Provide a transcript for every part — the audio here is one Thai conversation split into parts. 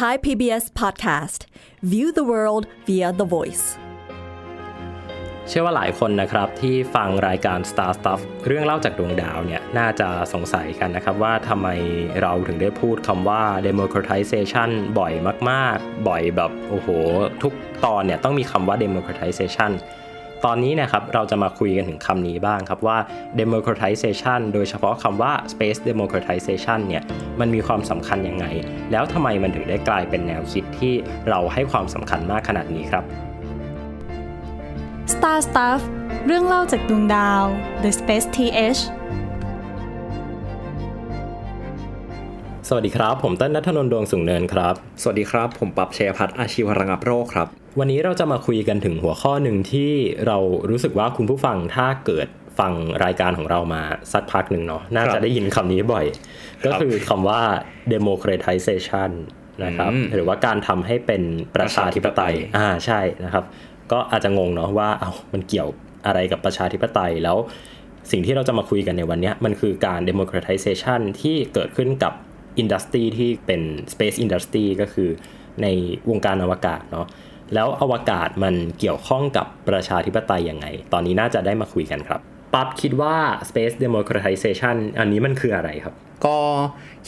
Thai PBS Podcast View the world via the voice เชื่อว่าหลายคนนะครับที่ฟังรายการ Star Stuff เรื่องเล่าจากดวงดาวเนี่ยน่าจะสงสัยกันนะครับว่าทำไมเราถึงได้พูดคำว่า democratization บ่อยมาก ๆ บ่อยแบบ โอ้โห ทุกตอนเนี่ยต้องมีคำว่า democratization ตอนนี้นะครับเราจะมาคุยกันถึงคำนี้บ้างครับว่า democratization โดยเฉพาะคำว่า space democratization เนี่ยมันมีความสำคัญยังไง แล้วทำไมมันถึงได้กลายเป็นแนวคิดที่เราให้ความสำคัญมากขนาดนี้ครับ Star Stuff เรื่องเล่าจากดวงดาว The Space TH สวัสดีครับ ผมเต้นนัทนนท์ดวงสูงเนินครับ สวัสดีครับ ผมปับเชยพัฒน์อาชีวระงับโรคครับ วันนี้เราจะมาคุยกันถึงหัวข้อหนึ่งที่เรารู้สึกว่าคุณผู้ฟังถ้าเกิดฟังรายการของเรามาสักพักหนึ่งเนาะน่าจะได้ยินคำนี้บ่อย ก็คือคำว่า democratization นะครับอืมหรือว่าการทำให้เป็นประชาธิปไตยประชาธิปไตยอ่าใช่นะครับ ก็อาจจะงงเนาะว่าเอามันเกี่ยวอะไรกับประชาธิปไตยแล้วสิ่งที่เราจะมาคุยกันในวันเนี้ยมันคือการ democratization ที่เกิดขึ้นกับอินดัสทรีที่เป็น space industry ก็คือในวงการอวกาศเนาะ แล้วอวกาศมันเกี่ยวข้องกับประชาธิปไตยยังไง ตอนนี้น่าจะได้มาคุยกันครับ ปั๊บคิดว่า space democratization อันนี้มันคืออะไรครับ ก็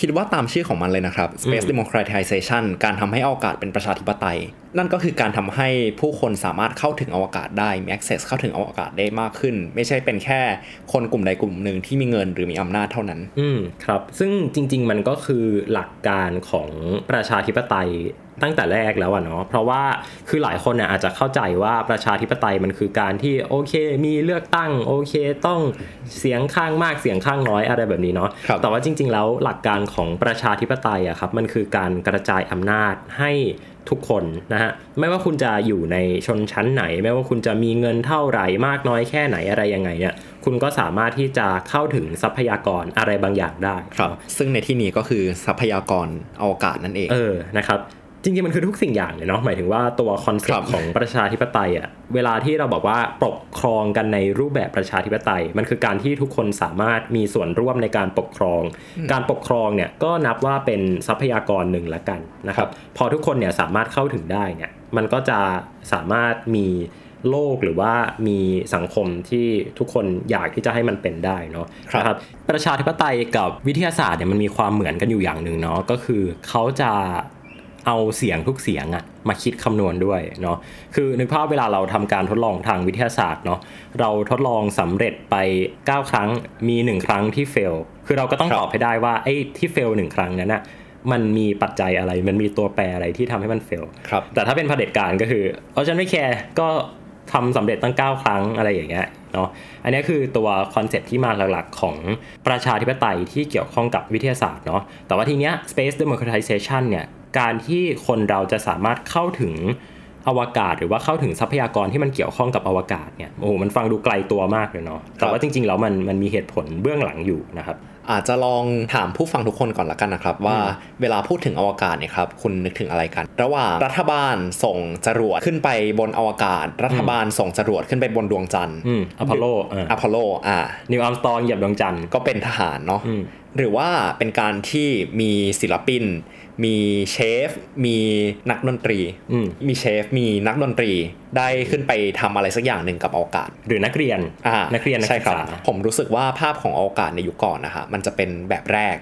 คิดว่าตามชื่อของมันเลยนะครับ Space Democratization การทำให้อวกาศเป็นประชาธิปไตย นั่นก็คือการทำให้ผู้คนสามารถเข้าถึงอวกาศได้มี access เข้าถึงอวกาศได้มากขึ้น ไม่ใช่เป็นแค่คนกลุ่มใดกลุ่มหนึ่งที่มีเงินหรือมีอำนาจเท่านั้น อืมครับ ซึ่งจริง ๆ มันก็คือหลักการของประชาธิปไตยตั้งแต่แรกแล้วอะเนาะเพราะว่าคือหลายคนเนี่ยอาจจะเข้าใจว่าประชาธิปไตยมันคือการที่โอเค มีเลือกตั้งโอเค ต้องเสียงข้างมากเสียงข้างน้อยอะไรแบบนี้เนาะครับแต่ว่าจริงๆแล้วหลักการของประชาธิปไตยอะครับมันคือการกระจายอำนาจให้ทุกคนนะฮะไม่ว่าคุณจะอยู่ในชนชั้นไหน ไม่ว่าคุณจะมีเงินเท่าไหร่มากน้อยแค่ไหนอะไรยังไงเนี่ยคุณก็สามารถที่จะเข้าถึงทรัพยากรอะไรบางอย่างได้ครับ ซึ่งในที่นี้ก็คือทรัพยากรอวกาศนั่นเองเออนะครับ จริงๆ มันคือทุกสิ่งอย่างเลยเนาะหมายถึงว่าตัวคอนเซ็ปครัต์บของประชาธิปไตยอะเวลาที่เราบอกว่าปกครองกันในรูปแบบประชาธิปไตย มันคือการที่ทุกคนสามารถมีส่วนร่วมในการปกครอง การปกครองเนี่ยก็นับว่าเป็นทรัพยากรหนึ่งละกันนะครับ พอทุกคนเนี่ยสามารถเข้าถึงได้เนี่ยมันก็จะสามารถมีโลกหรือว่ามีสังคมที่ทุกคนอยากที่จะให้มันเป็นได้เนาะครับนะครับประชาธิปไตยกับวิทยาศาสตร์เนี่ยมันมีความเหมือนกันอยู่อย่างหนึ่งเนาะก็คือเขาจะ เอาเสียงทุกเสียงอะมาคิดคำนวณด้วยเนาะคือนึกภาพเวลาเราทำการทดลองทางวิทยาศาสตร์เนาะเราทดลองสำเร็จไป 9 ครั้งมี 1 ครั้งที่เฟลคือเราก็ต้องครับตอบให้ได้ว่าไอ้ที่เฟลหนึ่งครั้งนั้นอะมันมีปัจจัยอะไร มันมีตัวแปรอะไรที่ทำให้มันเฟลครับแต่ถ้าเป็นเผด็จการก็คือเอาฉันไม่แคร์ก็ทำสำเร็จตั้ง 9 ครั้งอะไรอย่างเงี้ยเนาะ อันนี้คือตัวคอนเซ็ปต์ที่มาหลักๆ ของประชาธิปไตยที่เกี่ยวข้องกับวิทยาศาสตร์เนาะ แต่ว่าทีเนี้ย space democratization เนี่ย การที่คนเราจะสามารถเข้าถึงอวกาศหรือว่าเข้าถึงทรัพยากรที่มันเกี่ยวข้องกับอวกาศเนี่ยโอ้โหมันฟังดูไกลตัวมากเลยเนาะแต่ว่าจริงๆแล้วมันมันมีเหตุผลเบื้องหลังอยู่นะครับ อาจจะลองถามผู้ฟังทุกคนก่อนละกันนะครับ ว่าเวลาพูดถึงอวกาศเนี่ยครับคุณนึกถึงอะไรกัน ระหว่างรัฐบาลส่งจรวดขึ้นไปบนอวกาศ รัฐบาลส่งจรวดขึ้นไปบนดวงจันทร์อืมอพอลโลอ่าอพอลโลอ่านีลอาร์มสตรองเหยียบดวงจันทร์ก็เป็นทหารเนาะอืมหรือว่าเป็นการที่มีศิลปิน มีเชฟ มีนักดนตรีอืมมีเชฟ มีนักดนตรี ได้ขึ้นไปทำอะไรสักอย่างหนึ่งกับอวกาศ หรือนักเรียนอ่านักเรียนนักศึกษาใช่ครับผมรู้สึกว่าภาพของอวกาศในยุคก่อนนะฮะมันจะเป็นแบบแรก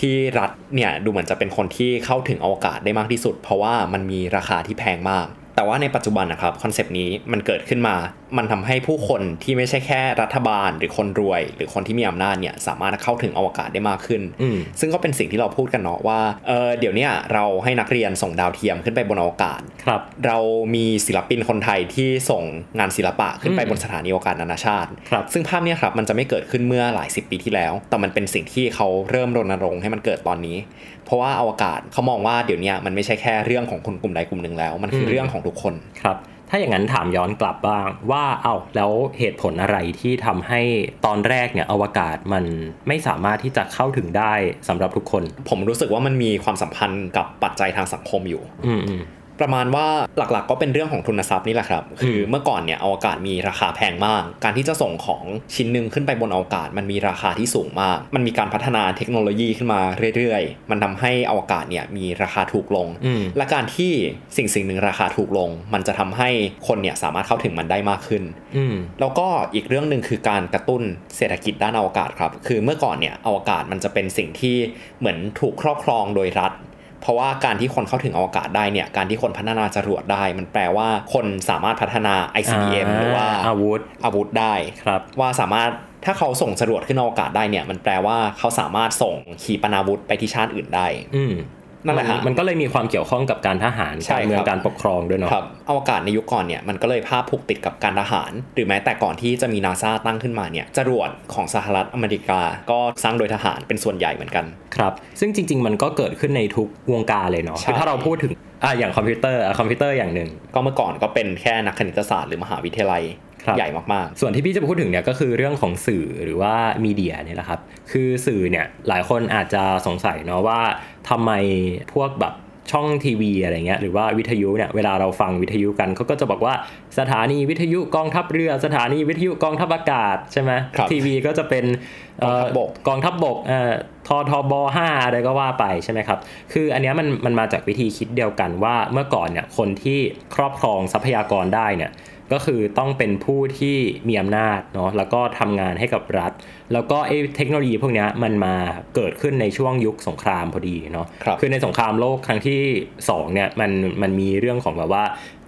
ที่รัฐเนี่ยดูเหมือนจะเป็นคนที่เข้าถึงอวกาศได้มากที่สุด เพราะว่ามันมีราคาที่แพงมาก แต่ว่าในปัจจุบันนะครับ concept นี้มันเกิดขึ้นมา มันทำให้ผู้คนที่ไม่ใช่แค่รัฐบาล หรือคนรวย หรือคนที่มีอำนาจเนี่ยสามารถเข้าถึงอวกาศได้มากขึ้นอืมซึ่งก็เป็นสิ่งที่เราพูดกันเนาะว่าเออเดี๋ยวเนี้ยเราให้นักเรียนส่งดาวเทียมขึ้นไปบนอวกาศครับเรามีศิลปินคนไทยที่ส่งงานศิลปะขึ้นไปอืมบนสถานีอวกาศนานาชาติครับซึ่งภาพเนี้ยครับมันจะไม่เกิดขึ้นเมื่อหลายสิบปีที่แล้ว แต่มันเป็นสิ่งที่เขาเริ่มรณรงค์ให้มันเกิดตอนนี้ เพราะว่าอวกาศเขามองว่าเดี๋ยวเนี้ยมันไม่ใช่แค่เรื่องของคนกลุ่มใดกลุ่มหนึ่งแล้ว มันคือมเรื่องของทุกคนครับ ถ้าอย่างนั้นถามย้อนกลับบ้าง ว่าเอ้าแล้วเหตุผลอะไรที่ทำให้ตอนแรกเนี่ยอวกาศมันไม่สามารถที่จะเข้าถึงได้สำหรับทุกคน ผมรู้สึกว่ามันมีความสัมพันธ์กับปัจจัยทางสังคมอยู่ อืมอืมเประมาณว่าหลักๆ ก็เป็นเรื่องของทุนทรัพย์นี่แหละครับ คือเมื่อก่อนเนี่ยอวกาศมีราคาแพงมาก การที่จะส่งของชิ้นหนึ่งขึ้นไปบนอวกาศ มันมีราคาที่สูงมาก มันมีการพัฒนาเทคโนโลยีขึ้นมาเรื่อยๆ มันทำให้อวกาศเนี่ยมีราคาถูกลงอืมและการที่สิ่งสิ่งหนึ่งราคาถูกลง มันจะทำให้คนเนี่ยสามารถเข้าถึงมันได้มากขึ้นอืมแล้วก็อีกเรื่องหนึ่งคือการกระตุ้นเศรษฐกิจด้านอวกาศครับ คือเมื่อก่อนเนี่ยอวกาศมันจะเป็นสิ่งที่เหมือนถูกครอบครองโดยรัฐ เพราะว่าการที่คนเข้าถึงอวกาศได้เนี่ย การที่คนพัฒนาจรวดได้ มันแปลว่าคนสามารถพัฒนา ICBM หรือว่าอาวุธอาวุธได้ครับว่าสามารถถ้าเขาส่งจรวดขึ้นอวกาศได้เนี่ย มันแปลว่าเขาสามารถส่งขีปนาวุธไปที่ชาติอื่นได้ อืม นั่นแหละฮะมันก็เลยมีความเกี่ยวข้องกับการทหารใช่การเมือครับการปกครองด้วยเนาะครับอวกาศในยุคก่อนเนี่ยมันก็เลยภาพผูกติดกับการทหาร หรือแม้แต่ก่อนที่จะมีนาซาตั้งขึ้นมาเนี่ยจรวดของสหรัฐอเมริกา ก็สร้างโดยทหารเป็นส่วนใหญ่เหมือนกันครับซึ่งจริง ๆ มันก็เกิดขึ้นในทุกวงการเลยเนาะใช่คือถ้าเราพูดถึงอะอย่างคอมพิวเตอร์อะคอมพิวเตอร์อย่างหนึ่งก็เมื่อก่อนก็เป็นแค่นักคณิตศาสตร์หรือมหาวิทยาลัยครับ ใหญ่มากๆ ส่วนที่พี่จะพูดถึงเนี่ยก็คือเรื่องของสื่อหรือว่ามีเดียเนี่ยแหละครับ คือสื่อเนี่ยหลายคนอาจจะสงสัยเนาะว่าทำไมพวกแบบช่องทีวีอะไรเงี้ยหรือว่าวิทยุเนี่ยเวลาเราฟังวิทยุกันเขาก็จะบอกว่าสถานีวิทยุกองทัพเรือ สถานีวิทยุกองทัพอากาศใช่ไหมครับทีวีก็จะเป็นเกองทัพบกกองทัพบกเอ่อททบห้าอะไรก็ว่าไปใช่ไหมครับ คืออันเนี้ยมันมันมาจากวิธีคิดเดียวกันว่าเมื่อก่อนเนี่ยคนที่ครอบครองทรัพยากรได้เนี่ยก็คือต้องเป็นผู้ที่มีอำนาจเนาะแล้วก็ทำงานให้กับรัฐ แล้วก็ไอ้เทคโนโลยีพวกเนี้ยมันมาเกิดขึ้นในช่วงยุคสงครามพอดีเนาะครับคือในสงครามโลกครั้งที่สองเนี่ยมันมันมีเรื่องของแบบว่า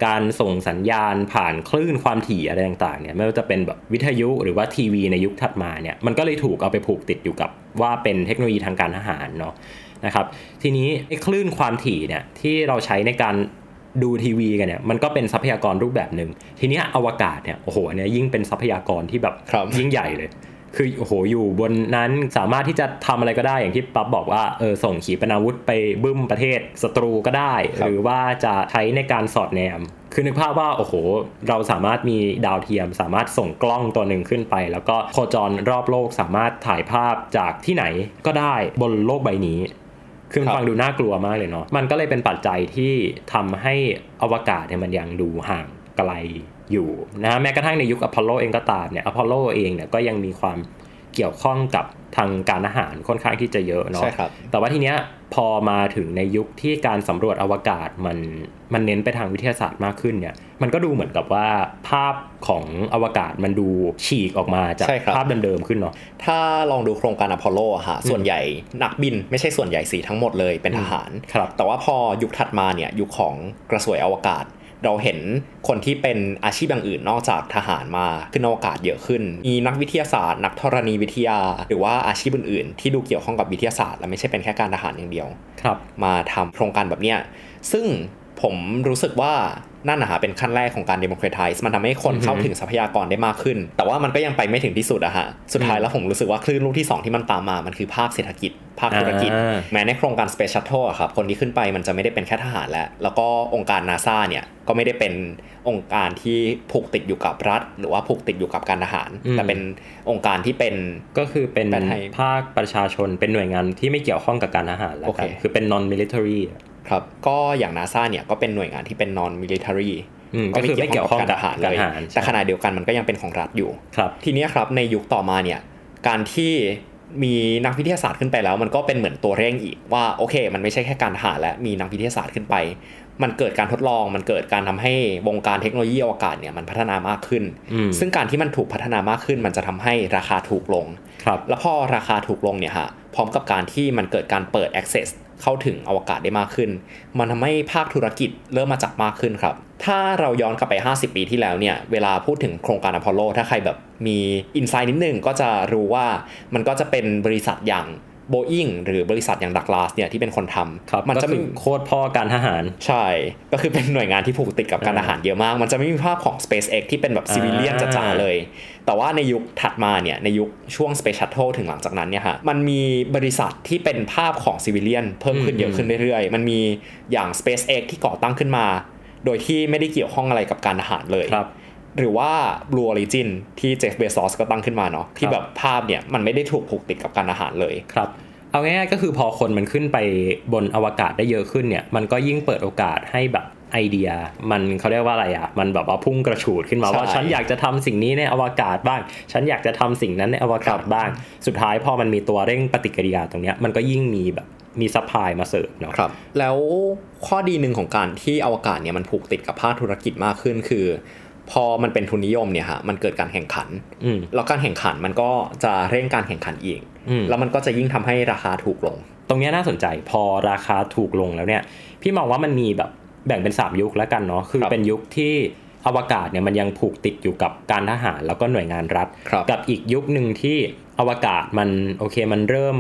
การส่งสัญญาณผ่านคลื่นความถี่อะไรต่างๆเนี่ยไม่ว่าจะเป็นแบบวิทยุหรือว่าทีวีในยุคถัดมาเนี่ยมันก็เลยถูกเอาไปผูกติดอยู่กับว่าเป็นเทคโนโลยีทางการทหารเนาะนะครับทีนี้ไอ้คลื่นความถี่เนี่ยที่เราใช้ในการดูทีวีกันเนี่ยมันก็เป็นทรัพยากรรูปแบบหนึ่งทีเนี้ยอวกาศเนี่ยโอ้โหอันเนี้ยยิ่งเป็นทรัพยากรที่แบบครับยิ่งใหญ่เลย คือโอ้โหอยู่บนนั้นสามารถที่จะทำอะไรก็ได้อย่างที่ปั๊บบอกว่าเออส่งขีปนาวุธไปบึ้มประเทศศัตรูก็ได้ครับหรือว่าจะใช้ในการสอดแนม คือนึกภาพว่าโอ้โห เราสามารถมีดาวเทียม สามารถส่งกล้องตัวหนึ่งขึ้นไป แล้วก็โคจรรอบโลกสามารถถ่ายภาพจากที่ไหนก็ได้บนโลกใบนี้คือมันฟังดูน่ากลัวมากเลยเนาะมันก็เลยเป็นปัจจัยที่ทำให้อวกาศเนี่ยมันยังดูห่างไกลอยู่นะแม้กระทั่งในยุคอพอลโลเองก็ตามเนี่ยอพอลโลเองเนี่ยก็ยังมีความ เกี่ยวข้องกับทางการทหารค่อนข้างที่จะเยอะเนาะใช่ครับแต่ว่าทีเนี้ยพอมาถึงในยุคที่การสำรวจอวกาศมันมันเน้นไปทางวิทยาศาสตร์มากขึ้นเนี่ยมันก็ดูเหมือนกับว่าภาพของอวกาศมันดูฉีกออกมาจากใช่ครับภาพเดิมๆขึ้นเนาะถ้าลองดูโครงการอพอลโลอะฮะส่วนใหญ่นักบินไม่ใช่ส่วนใหญ่สีทั้งหมดเลยเป็นทหารครับแต่ว่าพอยุคถัดมาเนี่ยยุคของกระสวยอวกาศ เราเห็นคนที่เป็นอาชีพอย่างอื่นนอกจากทหารมาขึ้นอวกาศเยอะขึ้น มีนักวิทยาศาสตร์ นักธรณีวิทยา หรือว่าอาชีพอื่นๆ ที่ดูเกี่ยวข้องกับวิทยาศาสตร์และไม่ใช่เป็นแค่การทหารอย่างเดียวครับ มาทำโครงการแบบเนี้ยซึ่งผมรู้สึกว่า นั่นนะฮะเป็นขั้นแรกของการ democratize มันทำให้คนอือฮึเข้าถึงทรัพยากรได้มากขึ้น แต่ว่ามันก็ยังไปไม่ถึงที่สุดอะฮะสุดท้ายแล้วผมรู้สึกว่าคลื่นลูกที่ 2 ที่มันตามมา มันคือภาคเศรษฐกิจ ภาคธุรกิจอ่าแม้ในโครงการ Space Shuttle อะครับคนที่ขึ้นไปมันจะไม่ได้เป็นแค่ทหารแล้ว แล้วก็องค์การนาซาเนี่ยก็ไม่ได้เป็นองค์การที่ผูกติดอยู่กับรัฐ หรือว่าผูกติดอยู่กับการทหารอืมแต่เป็นองค์การที่เป็นก็คือเป็นแปลไทยภาคประชาชนเป็นหน่วยงานที่ไม่เกี่ยวข้องกับการทหารแล้วกันโอเคคือเป็น non military อะ ครับก็อย่างนาซาเนี่ยก็เป็นหน่วยงานที่เป็น non military อืมก็คือไม่เกี่ยวข้องกับทหารการเลยทหารแต่ขณะเดียวกันมันก็ยังเป็นของรัฐอยู่ครับทีเนี้ยครับในยุคต่อมาเนี่ยการที่มีนักวิทยาศาสตร์ขึ้นไปแล้ว มันก็เป็นเหมือนตัวเร่งอีกว่าโอเค มันไม่ใช่แค่การทหารและมีนักวิทยาศาสตร์ขึ้นไป มันเกิดการทดลอง มันเกิดการทำให้วงการเทคโนโลยีอวกาศเนี่ยมันพัฒนามากขึ้นอืมซึ่งการที่มันถูกพัฒนามากขึ้น มันจะทำให้ราคาถูกลงครับแล้วพอราคาถูกลงเนี่ยฮะพร้อมกับการที่มันเกิดการเปิด access เข้าถึงอวกาศได้มากขึ้น มันทำให้ภาคธุรกิจเริ่มมาจับมากขึ้นครับ ถ้าเราย้อนกลับไป 50 ปีที่แล้วเนี่ย เวลาพูดถึงโครงการอพอลโล ถ้าใครแบบมีอินไซด์นิดนึงก็จะรู้ว่ามันก็จะเป็นบริษัทอย่าง Boeing หรือบริษัทอย่างดักลาสเนี่ยที่เป็นคนทำครับมันก็จะคืไม่อโคตรพ่อการทหาร ใช่ ก็คือเป็นหน่วยงานที่ผูกติดกับการทหารเยอะมาก มันจะไม่มีภาพของ SpaceX ที่เป็นแบบซิวิเลียนอ่าจ๋าๆเลย แต่ว่าในยุคถัดมาเนี่ยในยุคช่วง Space Shuttle ถึงหลังจากนั้นเนี่ยฮะมันมีบริษัทที่เป็นภาพของซิวิเลียนเพิ่มขึ้นเยอะขึ้นเรื่อยๆ มันมีอย่าง SpaceX ที่ก่อตั้งขึ้นมา โดยที่ไม่ได้เกี่ยวข้องอะไรกับการทหารเลยครับ หรือว่า Blue Origin ที่เจฟเบซอสก็ตั้งขึ้นมาเนาะที่แบบภาพเนี่ยมันไม่ได้ถูกผูกติดกับการทหารเลยครับ เอาง่ายๆก็คือพอคนมันขึ้นไปบนอวกาศได้เยอะขึ้นเนี่ยมันก็ยิ่งเปิดโอกาสให้แบบไอเดียมันเขาเรียกว่าอะไรอะมันแบบว่าพุ่งกระฉูดขึ้นมาใช่ว่าฉันอยากจะทำสิ่งนี้ในอวกาศบ้าง ฉันอยากจะทำสิ่งนั้นในอวกาศบ้าง สุดท้ายพอมันมีตัวเร่งปฏิกิริยาตรงเนี้ยมันก็ยิ่งมีแบบมี supply มาเสิร์ฟเนาะครับแล้วข้อดีหนึ่งของการที่อวกาศเนี่ยมันผูกติดกับภาคธุรกิจมากขึ้นคือ พอมันเป็นทุนนิยมเนี่ยฮะมันเกิดการแข่งขันอืมแล้วการแข่งขันมันก็จะเร่งการแข่งขันอีกอืมแล้วมันก็จะยิ่งทำให้ราคาถูกลง ตรงเนี้ยน่าสนใจพอราคาถูกลงแล้วเนี่ย พี่มองว่ามันมีแบบแบ่งเป็น 3 ยุคแล้วกันเนาะคือครับเป็นยุคที่อวกาศเนี่ยมันยังผูกติดอยู่กับการทหารแล้วก็หน่วยงานรัฐครับกับอีกยุคหนึ่งที่อวกาศมันโอเคมันเริ่ม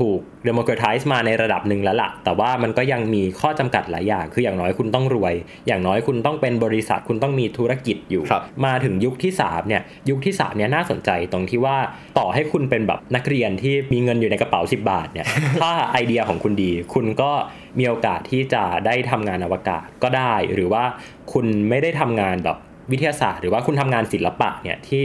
ถูก democratize มาในระดับหนึ่งแล้วล่ะ แต่ว่ามันก็ยังมีข้อจำกัดหลายอย่าง คืออย่างน้อยคุณต้องรวย อย่างน้อยคุณต้องเป็นบริษัทคุณต้องมีธุรกิจอยู่ครับมาถึงยุคที่3เนี่ยยุคที่3เนี่ยน่าสนใจตรงที่ว่าต่อให้คุณเป็นแบบนักเรียนที่มีเงินอยู่ในกระเป๋า 10 บาทเนี่ยถ้าไอเดียของคุณดี คุณก็มีโอกาสที่จะได้ทำงานอวกาศก็ได้ หรือว่าคุณไม่ได้ทำงานแบบวิทยาศาสตร์ หรือว่าคุณทำงานศิลปะเนี่ยที่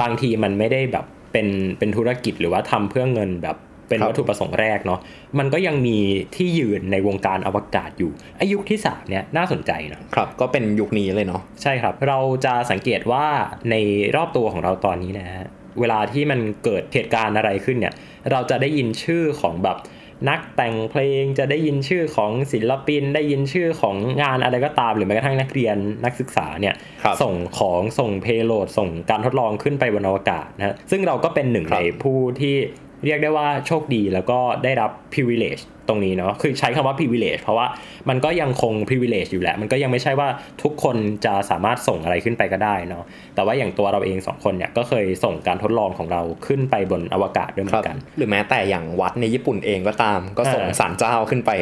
บางทีมันไม่ได้แบบเป็นเป็นธุรกิจหรือว่าทำเพื่อเงินแบบ เป็นครับวัตถุประสงค์แรกเนาะมันก็ยังมีที่ยืนในวงการอวกาศอยู่ไอยุคที่สามเนี่ยน่าสนใจเนาะครับ ก็เป็นยุคนี้เลยเนาะใช่ครับ เราจะสังเกตว่าในรอบตัวของเราตอนนี้นะฮะเวลาที่มันเกิดเหตุการณ์อะไรขึ้นเนี่ย เราจะได้ยินชื่อของแบบนักแต่งเพลงจะได้ยินชื่อของศิลปิน ได้ยินชื่อของงานอะไรก็ตาม หรือแม้กระทั่งนักเรียนนักศึกษาเนี่ยครับส่งของส่งเพโลดส่งการทดลองขึ้นไปบนอวกาศนะฮะซึ่งเราก็เป็นหนึ่งครับในผู้ที่ เรียกได้ว่าโชคดีแล้วก็ได้รับ privilege ตรงนี้เนาะคือใช้คำว่า privilege เพราะว่ามันก็ยังคง privilege อยู่แหละมันก็ยังไม่ใช่ว่าทุกคนจะสามารถส่งอะไรขึ้นไปก็ได้เนาะแต่ว่าอย่างตัวเราเองสองคนเนี่ยก็เคยส่งการทดลองของเราขึ้นไปบนอวกาศด้วยเหมืคอรับนกัน หรือแม้แต่อย่างวัดในญี่ปุ่นเองก็ตาม ก็ส่งเออสารเจ้าขึ้นไป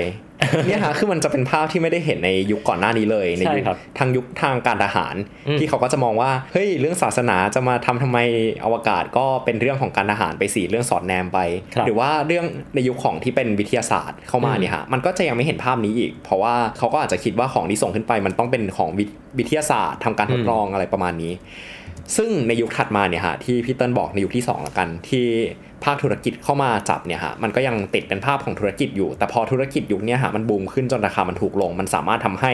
เนี่ยฮะคือมันจะเป็นภาพที่ไม่ได้เห็นในยุคก่อนหน้านี้เลยในใช่ยุคครับทางยุคทางการทหารอืมที่เขาก็จะมองว่าเฮ้ยเรื่องศาสนาจะมาทำทำไมอวกาศก็เป็นเรื่องของการทหารไปสี่เรื่องสอดแนมไปครับหรือว่าเรื่องในยุคของที่เป็นวิทยาศาสตร์เข้ามาอืมเนี่ยฮะมันก็จะยังไม่เห็นภาพนี้อีก เพราะว่าเขาก็อาจจะคิดว่าของที่ส่งขึ้นไปมันต้องเป็นของวิวิทยาศาสตร์ทำการทดลองอะไรประมาณนี้ ซึ่งในยุคถัดมาเนี่ยฮะที่พี่เติ้ลบอกในยุคที่2ละกัน ที่ภาคธุรกิจเข้ามาจับเนี่ยฮะมันก็ยังติดเป็นภาพของธุรกิจอยู่ แต่พอธุรกิจยุคเนี้ยฮะมันบูมขึ้นจนราคามันถูกลง มันสามารถทำให้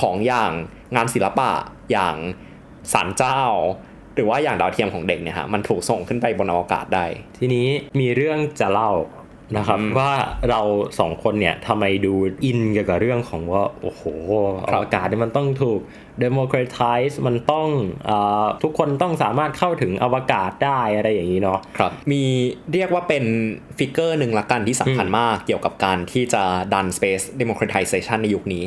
ของอย่างงานศิลปะอย่างสารเจ้าหรือว่าอย่างดาวเทียมของเด็กเนี่ยฮะมันถูกส่งขึ้นไปบนอวกาศได้ ทีนี้มีเรื่องจะเล่า นะครับอืมว่าเราสองคนเนี่ยทำไมดูอินเกี่ยวกับเรื่องของว่า โอ้โหอครับวกาศเนี่ยมันต้องถูก democratize มันต้องอาทุกคนต้องสามารถเข้าถึงอวกาศได้อะไรอย่างนี้เนาะครับมีเรียกว่าเป็นฟิกเกอร์หนึ่งละกันที่สำคัญมากเกี่ยวกับการที่จะดัน Space Democratization ในยุคนี้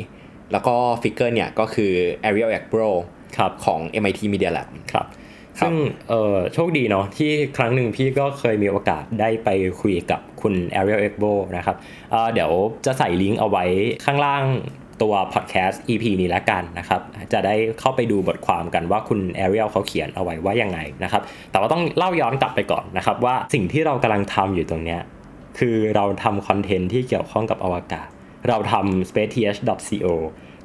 แล้วก็ฟิกเกอร์เนี่ยก็คือ Ariel Ekbro ครับของ MIT Media Lab ครับครับ ซึ่งโชคดีเนาะที่ครั้งหนึ่งพี่ก็เคยมีโอกาสได้ไปคุยกับคุณ Ariel e g b o นะครับเเดี๋ยวจะใส่ลิงก์เอาไว้ข้างล่างตัวพอดแคสต์ EP นี้แล้วกันนะครับ จะได้เข้าไปดูบทความกันว่าคุณ Ariel เขาเขียนเอาไว้ว่ายังไงนะครับ แต่ว่าต้องเล่าย้อนกลับไปก่อนนะครับ ว่าสิ่งที่เรากำลังทำอยู่ตรงเนี้ยคือเราทำคอนเทนต์ที่เกี่ยวข้องกับอวกาศ เราทำ spaceth.co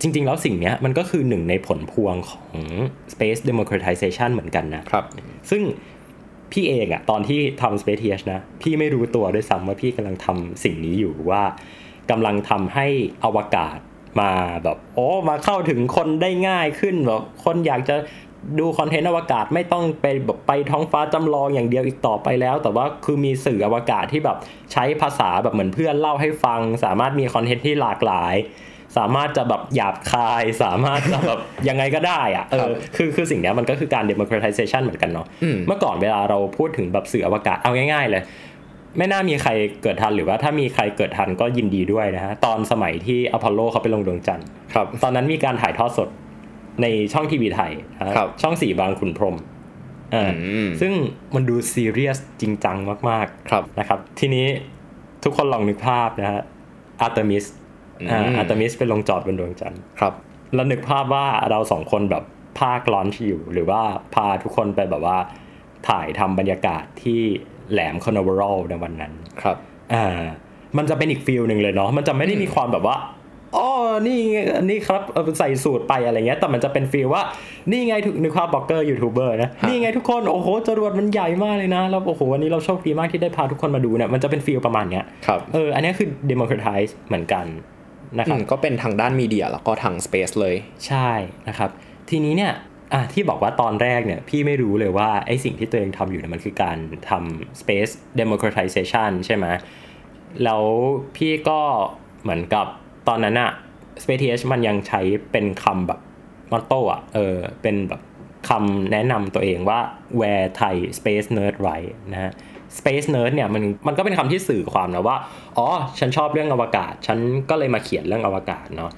จริง ๆ แล้วสิ่งเนี้ยมันก็คือหนึ่งในผลพวงของ space democratization เหมือนกันนะครับ ซึ่งพี่เองอะตอนที่ทำ Space TH นะ พี่ไม่รู้ตัวด้วยซ้ำว่าพี่กำลังทำสิ่งนี้อยู่ว่ากำลังทำให้อวกาศมาแบบโอ้มาเข้าถึงคนได้ง่ายขึ้นแบบคนอยากจะดูคอนเทนต์อวกาศไม่ต้องไปแบบไปท้องฟ้าจำลองอย่างเดียวอีกต่อไปแล้ว แต่ว่าคือมีสื่ออวกาศที่แบบใช้ภาษาแบบเหมือนเพื่อนเล่าให้ฟัง สามารถมีคอนเทนต์ที่หลากหลาย สามารถจะแบบหยาบคาย สามารถจะแบบยังไงก็ได้อะเอครัอบคือคือสิ่งเนี้ยมันก็คือการ democratization เหมือนกันเนาะอืมเมื่อก่อนเวลาเราพูดถึงแบบสื่ออวกาศเอาง่าย ๆ เลย ไม่น่ามีใครเกิดทันหรือว่าถ้ามีใครเกิดทันก็ยินดีด้วยนะฮะตอนสมัยที่อพอลโลเขาไปลงดวงจันทร์ครับ ตอนนั้นมีการถ่ายทอดสดในช่องทีวีไทยนะฮะครับช่องสี่บางขุนพรหมเอออืมซึ่งมันดูซีเรียสจริงจังมากครับๆนะครับ ทีนี้ทุกคนลองนึกภาพนะฮะอาร์ทิมิสอ่าอืม อาร์ทิมิสไปลงจอดบนดวงจันทร์ครับแล้วนึกภาพว่าเราสองคนแบบพากย์ launch อยู่ หรือว่าพาทุกคนไปแบบว่า ถ่ายทำบรรยากาศที่แหลมคานาเวอรัลในวันนั้นครับอ่ามันจะเป็นอีก feel หนึ่งเลยเนาะมันจะไม่ได้มีความแบบว่าอ๋อนี่ไงนี่ครับเออใส่สูทไปอะไรเงี้ย แต่มันจะเป็น feel ว่า นี่ไงทุกนึกภาพบล็อกเกอร์ยูทูบเบอร์นะฮะนี่ไงทุกคน โอ้โห จรวดมันใหญ่มากเลยนะ แล้วโอ้โห วันนี้เราโชคดีมากที่ได้พาทุกคนมาดูเนี่ย มันจะเป็น feel ประมาณเนี้ย ครับ เออ อันนี้คือ democratize เหมือนกัน นะครับอืมก็เป็นทางด้าน media แล้วก็ทาง Space เลย ใช่นะครับ ทีนี้เนี่ยอะที่บอกว่าตอนแรกเนี่ยพี่ไม่รู้เลยว่าไอ้สิ่งที่ตัวเองทำอยู่เนี่ยมันคือการทำ space democratization ใช่ไหมแล้วพี่ก็เหมือนกับตอนนั้นอะ space th มันยังใช้เป็นคำแบบมอตโต้อะเออเป็นแบบคำแนะนำตัวเองว่า where Thai space nerd right นะฮะ space nerd เนี่ยมันมันก็เป็นคำที่สื่อความนะว่า อ๋อ ฉันชอบเรื่องอวกาศ ฉันก็เลยมาเขียนเรื่องอวกาศเนาะ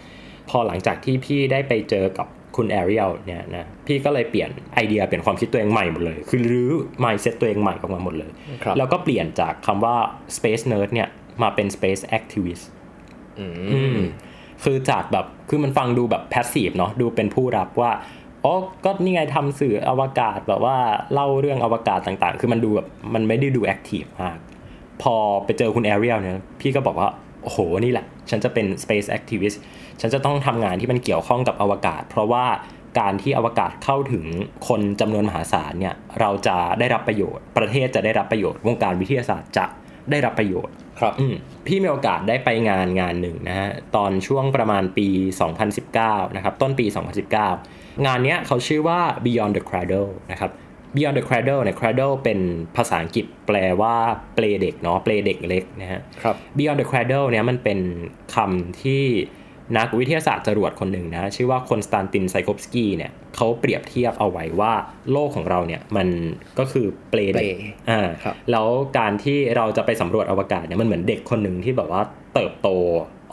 พอหลังจากที่พี่ได้ไปเจอกับคุณแอเรียลเนี่ยนะพี่ก็เลยเปลี่ยนไอเดียเปลี่ยนความคิดตัวเองใหม่หมดเลย คือรื้อ mindset ตัวเองใหม่ออกมาหมดเลยครับแล้วก็เปลี่ยนจากคำว่า space nerd เนี่ยมาเป็น space activist อือืมมคือจากแบบคือมันฟังดูแบบ passive เนาะดูเป็นผู้รับว่า อ๋อก็นี่ไงทำสื่ออวกาศแบบว่าเล่าเรื่องอวกาศต่างๆ คือมันดูแบบมันไม่ได้ดู active มาก พอไปเจอคุณแอเรียลเนี่ยพี่ก็บอกว่า โอ้โห นี่แหละ ฉันจะเป็น space activist ฉันจะต้องทำงานที่มันเกี่ยวข้องกับอวกาศ เพราะว่าการที่อวกาศเข้าถึงคนจำนวนมหาศาลเนี่ย เราจะได้รับประโยชน์ ประเทศจะได้รับประโยชน์ วงการวิทยาศาสตร์จะได้รับประโยชน์ ครับอืมพี่มีโอกาสได้ไปงานงานหนึ่งนะฮะ ตอนช่วงประมาณปี 2019 นะครับ ต้นปี 2019 งานเนี้ยเขาชื่อว่า Beyond the Cradle นะครับ Beyond the Cradle เนี่ย Cradle เป็นภาษาอังกฤษแปลว่าเปลเด็กเนาะเปลเด็กเล็กนะฮะครับ Beyond the Cradle เนี่ยมันเป็นคำที่นักวิทยาศาสตร์จรวดคนหนึ่งนะ ชื่อว่าคอนสแตนตินไซโคฟสกีเนี่ยเขาเปรียบเทียบเอาไว้ว่าโลกของเราเนี่ยมันก็คือเปลเด็กเปลอ่าครับแล้วการที่เราจะไปสำรวจอวกาศเนี่ยมันเหมือนเด็กคนหนึ่งที่แบบว่าเติบโต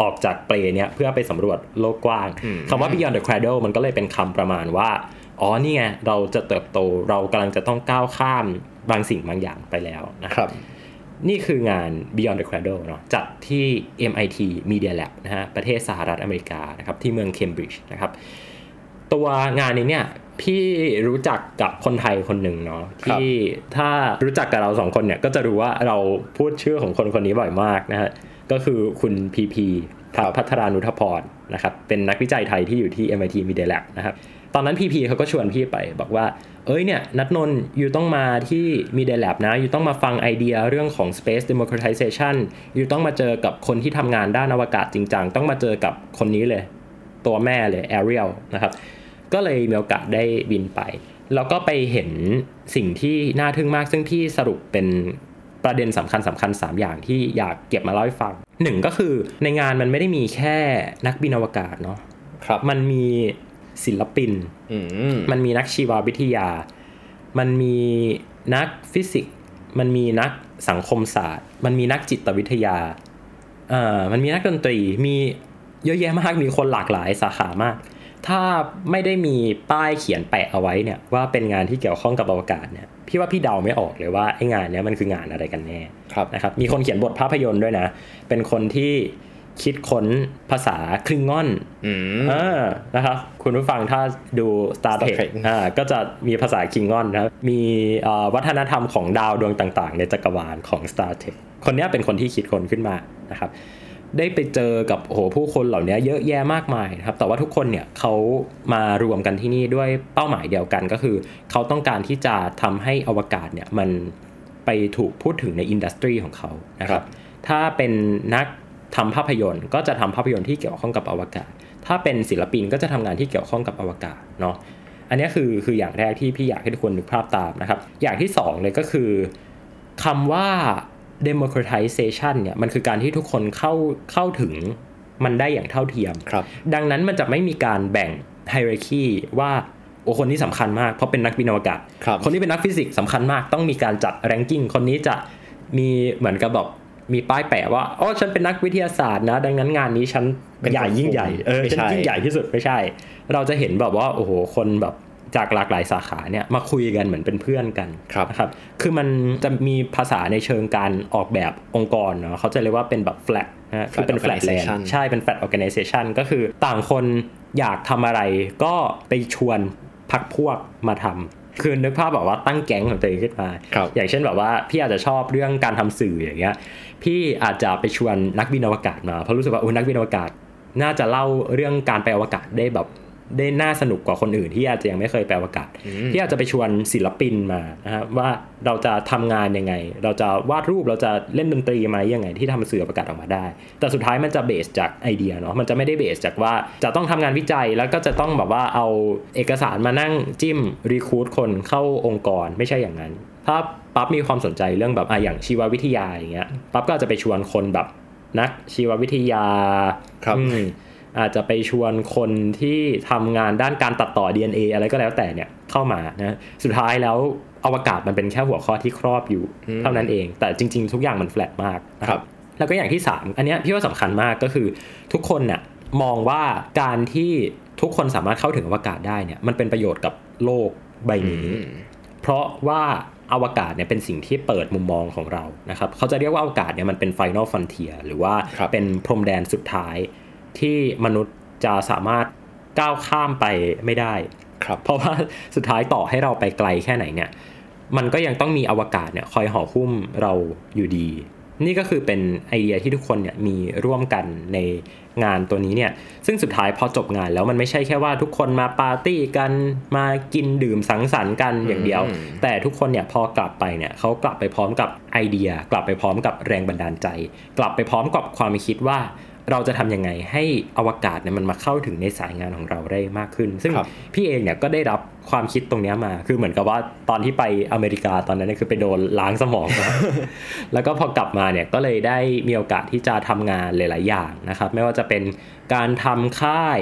ออกจากเปลเนี่ยเพื่อไปสำรวจโลกกว้างคำว่า Beyond the Cradle มันก็เลยเป็นคำประมาณว่า อ๋อนี่ไง เราจะเติบโตเรากำลังจะต้องก้าวข้ามบางสิ่งบางอย่างไปแล้วนะครับ นี่คืองาน Beyond the Cradle เนาะจัดที่ MIT Media Lab นะฮะประเทศสหรัฐอเมริกานะครับที่เมืองเคมบริดจ์นะครับตัวงานนี้เนี่ยพี่รู้จักกับคนไทยคนหนึ่งเนาะครับที่ถ้ารู้จักกับเราสองคนเนี่ยก็จะรู้ว่าเราพูดชื่อของคนคนนี้บ่อยมากนะฮะ ก็คือคุณพีพีพัทรานุทพรนะครับเป็นนักวิจัยไทยที่อยู่ที่ MIT Media Lab นะครับตอนนั้นพีพีเขาก็ชวนพี่ไปบอกว่า เอ้ยเนี่ยนัดนนท์อยู่ต้องมาที่ Media Lab นะ อยู่ต้องมาฟังไอเดียเรื่องของ Space Democratization อยู่ต้องมาเจอกับคนที่ทำงานด้านอวกาศจริงจังต้องมาเจอกับคนนี้เลย ตัวแม่เลย Ariel นะครับก็เลยมีโอกาสได้บินไป แล้วก็ไปเห็นสิ่งที่น่าทึ่งมากซึ่งที่สรุปเป็น ประเด็นสำคัญสำคัญ 3 อย่างที่อยากเก็บมาเล่าให้ฟังหนึ่งก็คือในงานมันไม่ได้มีแค่นักบินอวกาศเนาะครับมันมีศิลปินอืมมันมีนักชีววิทยา มันมีนักฟิสิกส์มันมีนักสังคมศาสตร์ มันมีนักจิตวิทยาเอ่อมันมีนักดนตรีมีเยอะแยะมากมีคนหลากหลายสาขามาก ถ้าไม่ได้มีป้ายเขียนแปะเอาไว้เนี่ยว่าเป็นงานที่เกี่ยวข้องกับอวกาศเนี่ยพี่ว่าพี่เดาไม่ออกเลยว่าไอ้งานเนี้ยมันคืองานอะไรกันแน่ครับนะครับมีคนเขียนบทภาพยนตร์ด้วยนะ เป็นคนที่คิดค้นภาษาคลิงงอนอืมอ่านะครับคุณผู้ฟังถ้าดู Star Star Trek Trek อ่าก็จะมีภาษาคิงงอนนะครับมีเอ่อวัฒนธรรมของดาวดวงต่าง ๆ ในจักรวาลของ Star Trek คนเนี้ยเป็นคนที่คิดคนขึ้นมานะครับ ได้ไปเจอกับโอ้โหผู้คนเหล่านี้เยอะแยะมากมายนะครับแต่ว่าทุกคนเนี่ยเขามารวมกันที่นี่ด้วยเป้าหมายเดียวกันก็คือ เขาต้องการที่จะทำให้อวกาศเนี่ยมันไปถูกพูดถึงในอินดัสทรีของเขานะคครัรับบถ้าเป็นนักทำภาพยนตร์ ก็จะทำภาพยนตร์ที่เกี่ยวข้องกับอวกาศ ถ้าเป็นศิลปินก็จะทำงานที่เกี่ยวข้องกับอวกาศเนาะอันนี้คือคืออย่างแรกที่พี่อยากให้ทุกคนนึกภาพตามนะครับ อย่างที่สองเลยก็คือคำว่า democratization เนี่ยมันคือการที่ทุกคนเข้าเข้าถึงมันได้อย่างเท่าเทียมครับ ดังนั้นมันจะไม่มีการแบ่ง hierarchy ว่าโอ้คนนี้สำคัญมากเพราะเป็นนักบินอวกาศครับคนที่เป็นนักฟิสิกส์สำคัญมากต้องมีการจัด ranking คนนี้จะมีเหมือนกับบอกมีป้ายแปะว่าอ๋อฉันเป็นนักวิทยาศาสตร์นะ ดังนั้นงานนี้ฉันเป็นใหญ่ยิ่งใหญ่เออไม่ฉันใช่ยิ่งใหญ่ที่สุดไม่ใช่ เราจะเห็นแบบว่าโอ้โหคนแบบ จากหลากหลายสาขาเนี่ยมาคุยกันเหมือนเป็นเพื่อนกันครับนะครับ คือมันจะมีภาษาในเชิงการออกแบบองค์กรเนาะเขาจะเรียกว่าเป็นแบบ flat นะฮะคือเป็น Flat flat land organization ใช่เป็น flat organization ก็คือต่างคนอยากทำอะไรก็ไปชวนพักพวกมาทำคือนึกภาพแบบว่าตั้งแก๊งของตัวเองขึ้นมาครับอย่างเช่นแบบว่าพี่อาจจะชอบเรื่องการทำสื่ออย่างเงี้ยพี่อาจจะไปชวนนักบินอวกาศมาเพราะรู้สึกว่าโอ้ยนักบินอวกาศน่าจะเล่าเรื่องการไปอวกาศได้แบบ ได้น่าสนุกกว่าคนอื่นที่อาจจะยังไม่เคยไปอวกาศที่อาจจะไปชวนศิลปินมานะครับว่าเราจะทำงานยังไง เราจะวาดรูปเราจะเล่นดนตรีมายังไง ที่ทำสื่ออวกาศออกมาได้ แต่สุดท้ายมันจะเบสจากไอเดียเนาะมันจะไม่ได้เบสจากว่าจะต้องทำงานวิจัยแล้วก็จะต้องแบบว่าเอาเอกสารมานั่งจิ้มรีคูดคนเข้าองค์กรไม่ใช่อย่างนั้น ถ้าปั๊บมีความสนใจเรื่องแบบอะอย่างชีววิทยาอย่างเงี้ยปั๊บก็จะไปชวนคนแบบนักชีววิทยาครับ อืมอาจจะไปชวนคนที่ทำงานด้านการตัดต่อ DNA อะไรก็แล้วแต่เนี่ยเข้ามานะสุดท้ายแล้วอวกาศมันเป็นแค่หัวข้อที่ครอบอยู่เท่านั้นเอง แต่จริง ๆ ทุกอย่างมันแฟลตมากนะครับแล้วก็อย่างที่ 3 อันเนี้ยพี่ว่าสำคัญมากก็คือทุกคนน่ะมองว่าการที่ทุกคนสามารถเข้าถึงอวกาศได้เนี่ยมันเป็นประโยชน์กับโลกใบนี้ เพราะว่าอวกาศเนี่ยเป็นสิ่งที่เปิดมุมมองของเรานะครับเขาจะเรียกว่าอวกาศเนี่ยมันเป็น final frontier หรือว่าครับเป็นพรมแดนสุดท้าย ที่มนุษย์จะสามารถก้าวข้ามไปไม่ได้ครับเพราะว่าสุดท้ายต่อให้เราไปไกลแค่ไหนเนี่ย มันก็ยังต้องมีอวกาศเนี่ยคอยห่อหุ้มเราอยู่ดี นี่ก็คือเป็นไอเดียที่ทุกคนเนี่ยมีร่วมกันในงานตัวนี้เนี่ย ซึ่งสุดท้ายพอจบงานแล้วมันไม่ใช่แค่ว่าทุกคนมาปาร์ตี้กันมากินดื่มสังสรรค์กันอย่างเดียวอืมแต่ทุกคนเนี่ยพอกลับไปเนี่ยเขากลับไปพร้อมกับไอเดีย กลับไปพร้อมกับแรงบันดาลใจ กลับไปพร้อมกับความคิดว่า เราจะทำยังไงให้อวกาศเนี่ยมันมาเข้าถึงในสายงานของเราได้มากขึ้น ซึ่งครับพี่เองเนี่ยก็ได้รับความคิดตรงเนี้ยมา คือเหมือนกับว่าตอนที่ไปอเมริกาตอนนั้นเนี่ยคือไปโดนล้างสมองมาแล้วก็พอกลับมาเนี่ยก็เลยได้มีโอกาสที่จะทำงานหลาย ๆ อย่างนะครับ ไม่ว่าจะเป็นการทำค่าย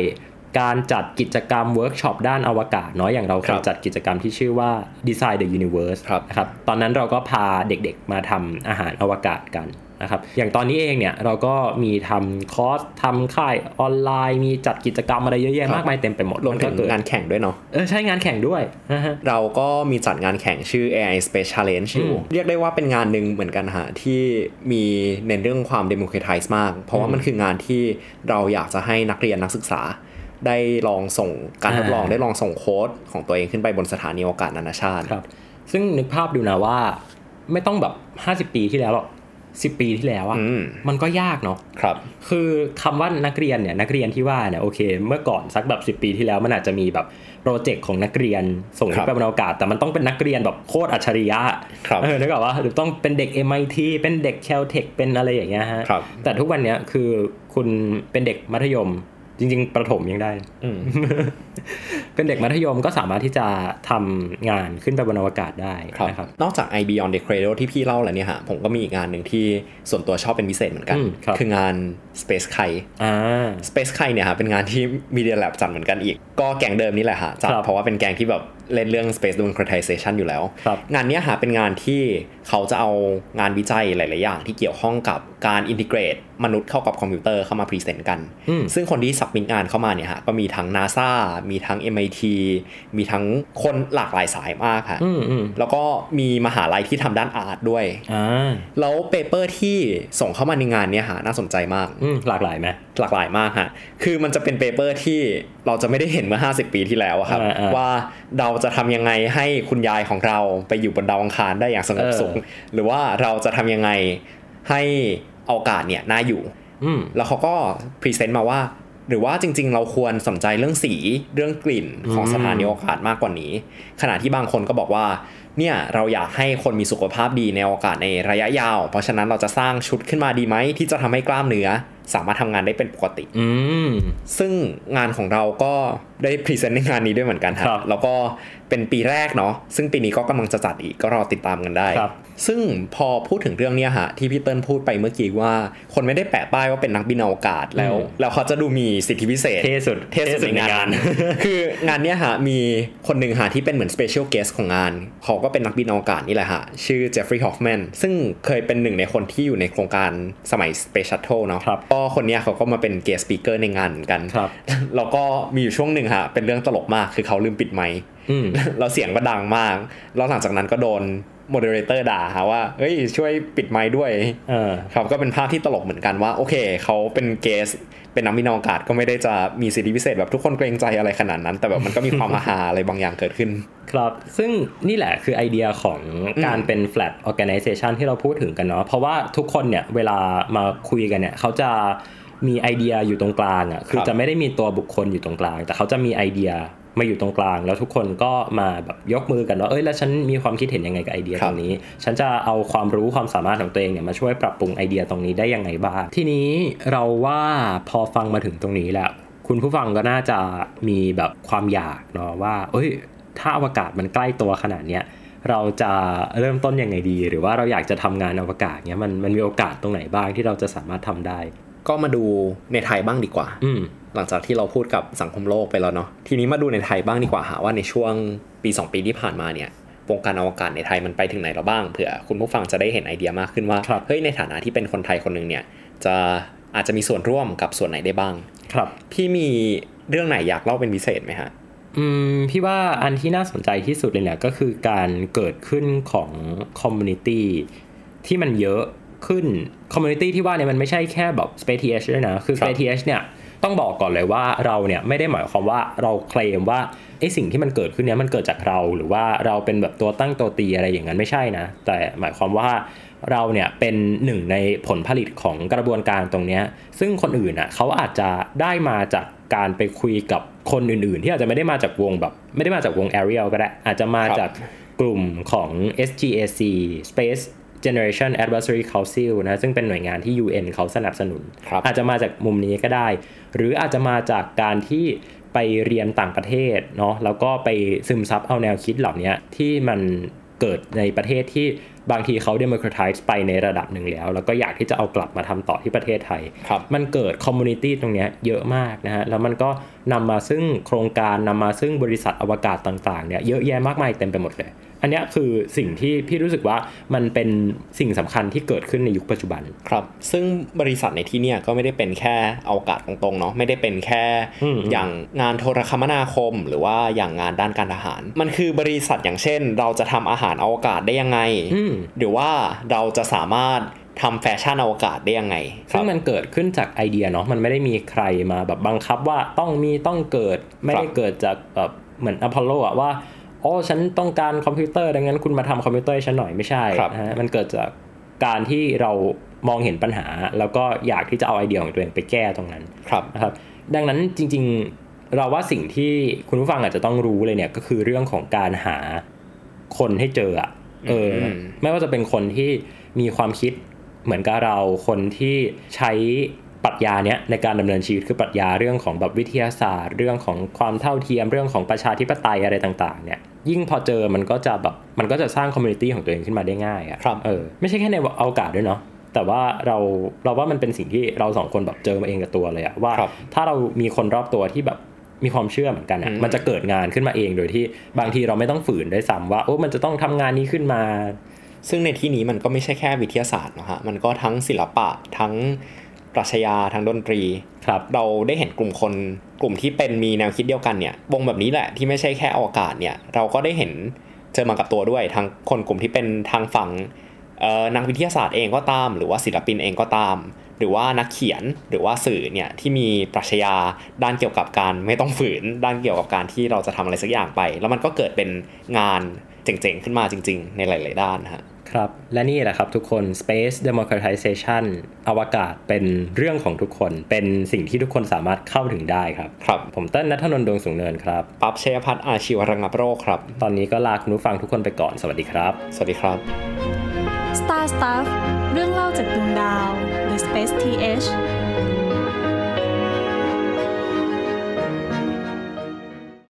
การจัดกิจกรรมเวิร์กช็อปด้านอวกาศเนาะอย่างเราเคครัยบจัดกิจกรรมที่ชื่อว่า Design the Universe ครับนะครับตอนนั้นเราก็พาเด็กๆมาทำอาหารอวกาศกันนะครับอย่างตอนนี้เองเนี่ยเราก็มีทำคอร์สทำค่ายออนไลน์ มีจัดกิจกรรมอะไรเยอะแยะมากมายเต็มไปหมดรวมถึงก็เกิดงานแข่งด้วยเนาะเออใช่งานแข่งด้วยนะฮะเราก็มีจัดงานแข่งชื่อ AI Space Challenge อยู่อืมเรียกได้ว่าเป็นงานหนึ่งเหมือนกันฮะที่มีเน้นเรื่องความ democratize มาก เพราะว่ามันคืองานที่เราอยากจะให้นักเรียนนักศึกษา ได้ลองส่งการทดลองอ่าได้ลองส่งโค้ดของตัวเองขึ้นไปบนสถานีอวกาศนานาชาติครับซึ่งนึกภาพดูนะว่า ไม่ต้องแบบ 50 ปีที่แล้วหรอกสิปีที่แล้วอะอืมมันก็ยากเนาะครับ คือคำว่านักเรียนเนี่ยนักเรียนที่ว่าเนี่ยโอเค เมื่อก่อนสักแบบ 10 ปีที่แล้วมันอาจจะมีแบบโปรเจกต์ของนักเรียนส่งครัขึ้บนไปบนอวกาศ แต่มันต้องเป็นนักเรียนแบบโคตรอัจฉริยะครับเออนึกออกว่าหรือต้องเป็นเด็ก MIT เป็นเด็ก Caltech เป็นอะไรอย่างเงี้ยฮะครับแต่ทุกวันเนี้ยคือคุณเป็นเด็กมัธยม จริง ๆ ประถมยังได้อืมเป็นเด็กมัธยมก็สามารถที่จะทำงานขึ้นไปบนอวกาศได้ครับนะครับ นอกจาก i Beyond the Cradle ที่พี่เล่าแล้วเนี่ยฮะผมก็มีอีกงานหนึ่งที่ส่วนตัวชอบเป็นพิเศษเหมือนกันอืมครับคืองาน Space k i อ่า Space k i เนี่ยฮะเป็นงานที่ Media Lab จัดเหมือนกันอีก ก็แกงเดิมนี่แหละฮะจัดครับเพราะว่าเป็นแกงที่แบบ เล่นเรื่อง Space Democratization อยู่แล้วครับงานเนี้ยฮะเป็นงานที่เขาจะเอางานวิจัยหลาย ๆ อย่างที่เกี่ยวข้องกับการ integrate มนุษย์เข้ากับคอมพิวเตอร์เข้ามา present กันอืมซึ่งคนที่ submit งานเข้ามาเนี่ยฮะก็มีทั้ง NASA มีทั้ง MIT มีทั้งคนหลากหลายสายมากค่ะอืมอืมแล้วก็มีมหาลัยที่ทำด้าน art ด้วยอ่าแล้ว paper ที่ส่งเข้ามาในงานเนี่ยฮะน่าสนใจมากอืมหลากหลายไหมหลากหลายมากฮะคือมันจะเป็น paper ที่เราจะไม่ได้เห็นเมื่อ 50 ปีที่แล้วอะครับอ่าอ่าว่าเราจะทำยังไงให้คุณยายของเราไปอยู่บนดาวอังคารได้อย่างสงบสุขเออหรือว่าเราจะทำยังไงให้อวกาศเนี่ยน่าอยู่อืมแล้วเขาก็พรีเซนต์มาว่า หรือว่าจริง ๆ เราควรสนใจเรื่องสีเรื่องกลิ่นของอืมสถานีอวกาศมากกว่านี้ ขณะที่บางคนก็บอกว่าเนี่ยเราอยากให้คนมีสุขภาพดีในอวกาศในระยะยาว เพราะฉะนั้นเราจะสร้างชุดขึ้นมาดีไหมที่จะทำให้กล้ามเนื้อ สามารถทำงานได้เป็นปกติอืมซึ่งงานของเราก็ได้พรีเซนต์ในงานนี้ด้วยเหมือนกันคครัรับบแล้วก็เป็นปีแรกเนาะซึ่งปีนี้ก็กำลังจะจัดอีกก็รอติดตามกันได้ครับซึ่งพอพูดถึงเรื่องเนี้ยฮะที่พี่เติ้ลพูดไปเมื่อกี้ว่า คนไม่ได้แปะป้ายว่าเป็นนักบินอวกาศแล้วอืมแล้วเขาจะดูมีสิทธิพิเศษเท่สุดเท่สุดในงาน คืองานเนี้ยฮะมีคนหนึ่งฮะที่เป็นเหมือน special guest ของงาน เขาก็เป็นนักบินอวกาศนี่แหละฮะชื่อเจฟฟรีย์ฮอฟแมนซึ่งเคยเป็นหนึ่งในคนที่อยู่ในโครงการสมัย Space Shuttle เนาะครับก็คนเนี้ยเขาก็มาเป็น guest speaker ในงานเหมือนกันครับแล้วก็มีอยู่ช่วงหนึ่งฮะเป็นเรื่องตลกมากคือเขาลืมปิดไมค์ อืมแล้วเสียงก็ดังมากแล้วหลังจากนั้นก็โดน moderator ด่าฮะว่าเฮ้ยช่วยปิดไมค์ด้วยเออครับก็เป็นภาพที่ตลกเหมือนกันว่า โอเคเขาเป็น guest เป็นนักบินอวกาศก็ไม่ได้จะมีสิทธิพิเศษแบบทุกคนเกรงใจอะไรขนาดนั้น แต่แบบมันก็มีความฮาๆอะไรบางอย่างเกิดขึ้น ครับ ซึ่งนี่แหละคือไอเดียของการเป็น flat organization ที่เราพูดถึงกันเนาะเพราะว่าทุกคนเนี่ยเวลามาคุยกันเนี่ยเขาจะมีไอเดียอยู่ตรงกลางอะคือจะไม่ได้มีตัวบุคคลอยู่ตรงกลาง แต่เขาจะมีไอเดีย มาอยู่ตรงกลาง แล้วทุกคนก็มาแบบยกมือกันว่าเอ้ยแล้วฉันมีความคิดเห็นยังไงกับไอเดียตรงนี้ ฉันจะเอาความรู้ความสามารถของตัวเองเนี่ยมาช่วยปรับปรุงไอเดียตรงนี้ได้ยังไงบ้างทีนี้เราว่าพอฟังมาถึงตรงนี้แล้ว คุณผู้ฟังก็น่าจะมีแบบความอยากเนาะว่าเอ้ย ถ้าอวกาศมันใกล้ตัวขนาดเนี้ยเราจะเริ่มต้นยังไงดี หรือว่าเราอยากจะทำงานอวกาศเนี้ยมันมันมีโอกาสตรงไหนบ้างที่เราจะสามารถทำได้ ก็มาดูในไทยบ้างดีกว่า อืม หลังจากที่เราพูดกับสังคมโลกไปแล้วเนาะทีนี้มาดูในไทยบ้างดีกว่าหาว่าในช่วงปี 2 ปีที่ผ่านมาเนี่ยวงการอวกาศในไทยมันไปถึงไหนแล้วบ้างเผื่อคุณผู้ฟังจะได้เห็นไอเดียมากขึ้นว่าครับเฮ้ยในฐานะที่เป็นคนไทยคนหนึ่งเนี่ยจะอาจจะมีส่วนร่วมกับส่วนไหนได้บ้าง ครับ พี่มีเรื่องไหนอยากเล่าเป็นพิเศษไหมฮะอืมพี่ว่าอันที่น่าสนใจที่สุดเลยเนี่ยก็คือการเกิดขึ้นของ community ที่มันเยอะขึ้น community ที่ว่าเนี่ยมันไม่ใช่แค่แบบ Space TH ด้วยนะ คือครับ Space TH เนี่ย ต้องบอกก่อนเลยว่าเราเนี่ยไม่ได้หมายความว่าเราเคลมว่าไอ้สิ่งที่มันเกิดขึ้นเนี่ยมันเกิดจากเราหรือว่าเราเป็นแบบตัวตั้งตัวตีอะไรอย่างนั้นไม่ใช่นะแต่หมายความว่าเราเนี่ยเป็นหนึ่งในผลผลิตของกระบวนการตรงเนี้ยซึ่งคนอื่นอะเขาอาจจะได้มาจากการไปคุยกับคนอื่น ๆ ที่อาจจะไม่ได้มาจากวงแบบ ไม่ได้มาจากวง Ariel ก็ได้อาจจะมาจากกลุ่มของ SGAC Space Generation Advisory Council นะซึ่งเป็นหน่วยงานที่ UN เขาสนับสนุนครับอาจจะมาจากมุมนี้ก็ได้ หรืออาจจะมาจากการที่ไปเรียนต่างประเทศเนาะแล้วก็ไปซึมซับเอาแนวคิดเหล่านี้ที่มันเกิดในประเทศที่บางทีเขา democratize ไปในระดับหนึ่งแล้ว แล้วก็อยากที่จะเอากลับมาทำต่อที่ประเทศไทยครับมันเกิดคอมมูนิตี้ตรงเนี้ยเยอะมากนะฮะ แล้วมันก็นำมาซึ่งโครงการนำมาซึ่งบริษัทอวกาศต่างๆเนี่ยเยอะแยะมากมายเต็มไปหมดเลย อันเนี้ยคือสิ่งที่พี่รู้สึกว่ามันเป็นสิ่งสำคัญที่เกิดขึ้นในยุคปัจจุบันครับ ซึ่งบริษัทในที่เนี่ยก็ไม่ได้เป็นแค่อวกาศตรงๆเนาะไม่ได้เป็นแค่อืมอย่างงานโทรคมนาคม หรือว่าอย่างงานด้านการทหาร มันคือบริษัทอย่างเช่น เราจะทำอาหารอวกาศได้ยังไงอืมหรือว่าเราจะสามารถทำแฟชั่นอวกาศได้ยังไงครับซึ่งมันเกิดขึ้นจากไอเดียเนาะ มันไม่ได้มีใครมาแบบบังคับว่าต้องมีต้องเกิด ไม่ได้เกิดจากแบบเหมือนอพอลโลอะว่า อ๋อฉันต้องการคอมพิวเตอร์ดังนั้นคุณมาทำคอมพิวเตอร์ให้ฉันหน่อยไม่ใช่ครับนะฮะมันเกิดจากการที่เรามองเห็นปัญหา แล้วก็อยากที่จะเอาไอเดียของตัวเองไปแก้ตรงนั้นครับนะครับ ดังนั้นจริง ๆเราว่าสิ่งที่คุณผู้ฟังอาจจะต้องรู้เลยเนี่ยก็คือเรื่องของการหาคนให้เจออะเอออมไม่ว่าจะเป็นคนที่มีความคิดเหมือนกับเราคนที่ใช้ ปรัชญาเนี้ยในการดำเนินชีวิตคือปรัชญาเรื่องของแบบวิทยาศาสตร์ เรื่องของความเท่าเทียมเรื่องของประชาธิปไตยอะไรต่างๆเนี่ยยิ่งพอเจอมันก็จะแบบมันก็จะสร้าง community ของตัวเองขึ้นมาได้ง่ายอะครับเออไม่ใช่แค่ในอวกาศด้วยเนาะแต่ว่าเราเราว่ามันเป็นสิ่งที่เราสองคนแบบเจอมาเองกับตัวเลยอะว่าครับถ้าเรามีคนรอบตัวที่แบบมีความเชื่อเหมือนกันอะอืมมันจะเกิดงานขึ้นมาเองโดยที่บางทีเราไม่ต้องฝืนด้วยซ้ำว่าโอ้มันจะต้องทำงานนี้ขึ้นมา ซึ่งในที่นี้มันก็ไม่ใช่แค่วิทยาศาสตร์นะฮะมันก็ทั้งศิลปะทั้ง ปรัชญาทั้งดนตรีครับเราได้เห็นกลุ่มคนกลุ่มที่เป็นมีแนวคิดเดียวกันเนี่ยวงแบบนี้แหละที่ไม่ใช่แค่อวกาศเนี่ยเราก็ได้เห็นเจอมากับตัวด้วยทั้งคนกลุ่มที่เป็นทางฝั่งเอ่อนักวิทยาศาสตร์เองก็ตาม หรือว่าศิลปินเองก็ตาม หรือว่านักเขียนหรือว่าสื่อเนี่ยที่มีปรัชญาด้านเกี่ยวกับการไม่ต้องฝืน ด้านเกี่ยวกับการที่เราจะทำอะไรสักอย่างไป แล้วมันก็เกิดเป็นงานเจ๋งๆขึ้นมาจริง ๆ ในหลาย ๆ ด้านนะฮะ ครับ และนี่แหละครับทุกคน Space Democratization อวกาศเป็นเรื่องของทุกคน เป็นสิ่งที่ทุกคนสามารถเข้าถึงได้ครับ ครับ ผมเต้นนัทนนท์ดวงสูงเนินครับ ปั๊บชัยพัฒน์อาชีวระงับโรคครับ ตอนนี้ก็ลาคุณผู้ฟังทุกคนไปก่อน สวัสดีครับ สวัสดีครับ Star Stuff เรื่องเล่าจากดวงดาว The Space TH